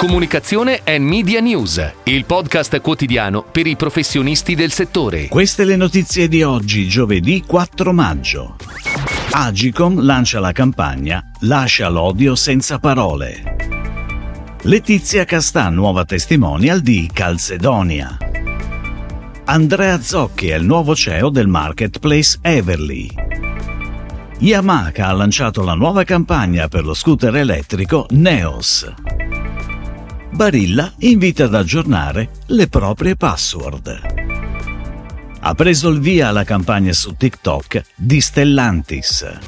Comunicazione e Media News, il podcast quotidiano per i professionisti del settore. Queste le notizie di oggi, giovedì 4 maggio. Agicom lancia la campagna Lascia l'odio senza parole. Letizia Castà, nuova testimonial di Calcedonia. Andrea Zocchi è il nuovo CEO del marketplace Everly. Yamaha ha lanciato la nuova campagna per lo scooter elettrico Neos. Barilla invita ad aggiornare le proprie password. Ha preso il via la campagna su TikTok di Stellantis.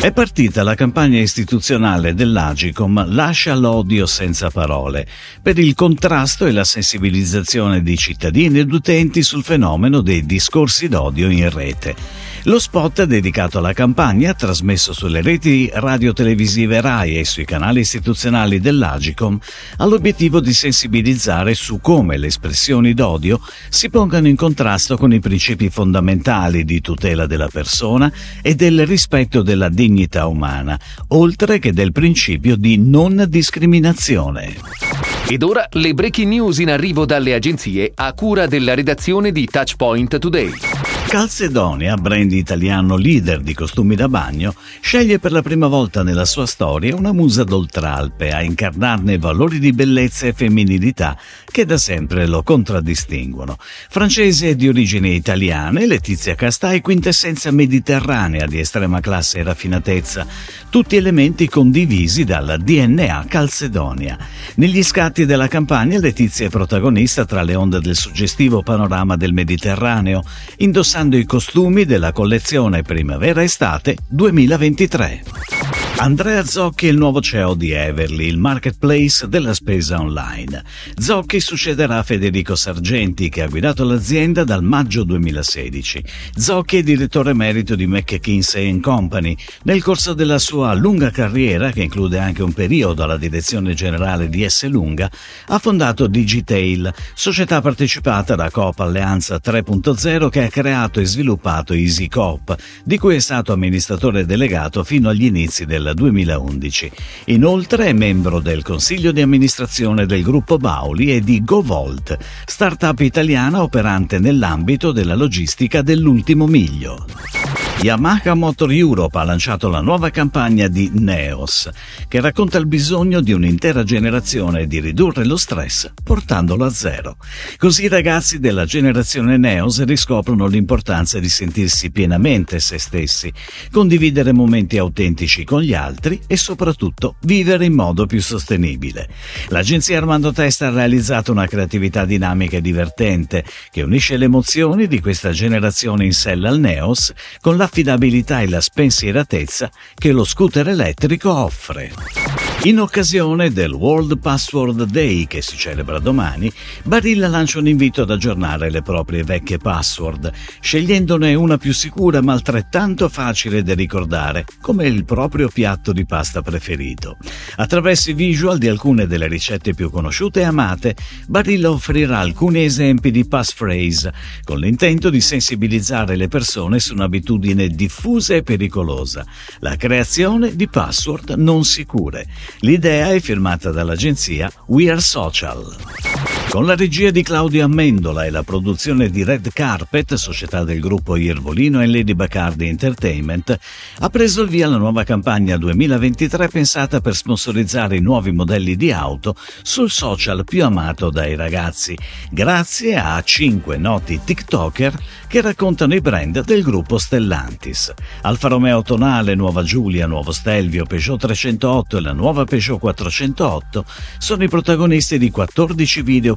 È partita la campagna istituzionale dell'Agicom Lascia l'odio senza parole per il contrasto e la sensibilizzazione di cittadini ed utenti sul fenomeno dei discorsi d'odio in rete. Lo spot dedicato alla campagna, trasmesso sulle reti radio-televisive RAI e sui canali istituzionali dell'Agicom, ha l'obiettivo di sensibilizzare su come le espressioni d'odio si pongano in contrasto con i principi fondamentali di tutela della persona e del rispetto della dignità umana, oltre che del principio di non discriminazione. Ed ora le breaking news in arrivo dalle agenzie a cura della redazione di Touchpoint Today. Calcedonia, brand italiano leader di costumi da bagno, sceglie per la prima volta nella sua storia una musa d'oltralpe a incarnarne valori di bellezza e femminilità che da sempre lo contraddistinguono. Francese di origini italiane, Letizia Castà è quintessenza mediterranea di estrema classe e raffinatezza, tutti elementi condivisi dalla DNA Calcedonia. Negli scatti della campagna Letizia è protagonista tra le onde del suggestivo panorama del Mediterraneo, indossando indossando i costumi della collezione primavera-estate 2023. Andrea Zocchi è il nuovo CEO di Everly, il marketplace della spesa online. Zocchi succederà a Federico Sargenti, che ha guidato l'azienda dal maggio 2016. Zocchi è direttore emerito di McKinsey Company. Nel corso della sua lunga carriera, che include anche un periodo alla direzione generale di S. Lunga, ha fondato Digitail, società partecipata da Coop Alleanza 3.0 che ha creato e sviluppato EasyCoop, di cui è stato amministratore delegato fino agli inizi del 2011. Inoltre è membro del consiglio di amministrazione del gruppo Bauli e di GoVolt, startup italiana operante nell'ambito della logistica dell'ultimo miglio. Yamaha Motor Europe ha lanciato la nuova campagna di Neos, che racconta il bisogno di un'intera generazione di ridurre lo stress portandolo a zero. Così i ragazzi della generazione Neos riscoprono l'importanza di sentirsi pienamente se stessi, condividere momenti autentici con gli altri e soprattutto vivere in modo più sostenibile. L'agenzia Armando Testa ha realizzato una creatività dinamica e divertente che unisce le emozioni di questa generazione in sella al Neos con la l'affidabilità e la spensieratezza che lo scooter elettrico offre. In occasione del World Password Day che si celebra domani, Barilla lancia un invito ad aggiornare le proprie vecchie password, scegliendone una più sicura ma altrettanto facile da ricordare, come il proprio piatto di pasta preferito. Attraverso i visual di alcune delle ricette più conosciute e amate, Barilla offrirà alcuni esempi di passphrase, con l'intento di sensibilizzare le persone su un'abitudine diffusa e pericolosa, la creazione di password non sicure. L'idea è firmata dall'agenzia We Are Social. Con la regia di Claudio Amendola e la produzione di Red Carpet, società del gruppo Iervolino e Lady Bacardi Entertainment, ha preso il via la nuova campagna 2023 pensata per sponsorizzare i nuovi modelli di auto sul social più amato dai ragazzi, grazie a cinque noti TikToker che raccontano i brand del gruppo Stellantis. Alfa Romeo Tonale, Nuova Giulia, Nuovo Stelvio, Peugeot 308 e la nuova Peugeot 408 sono i protagonisti di 14 video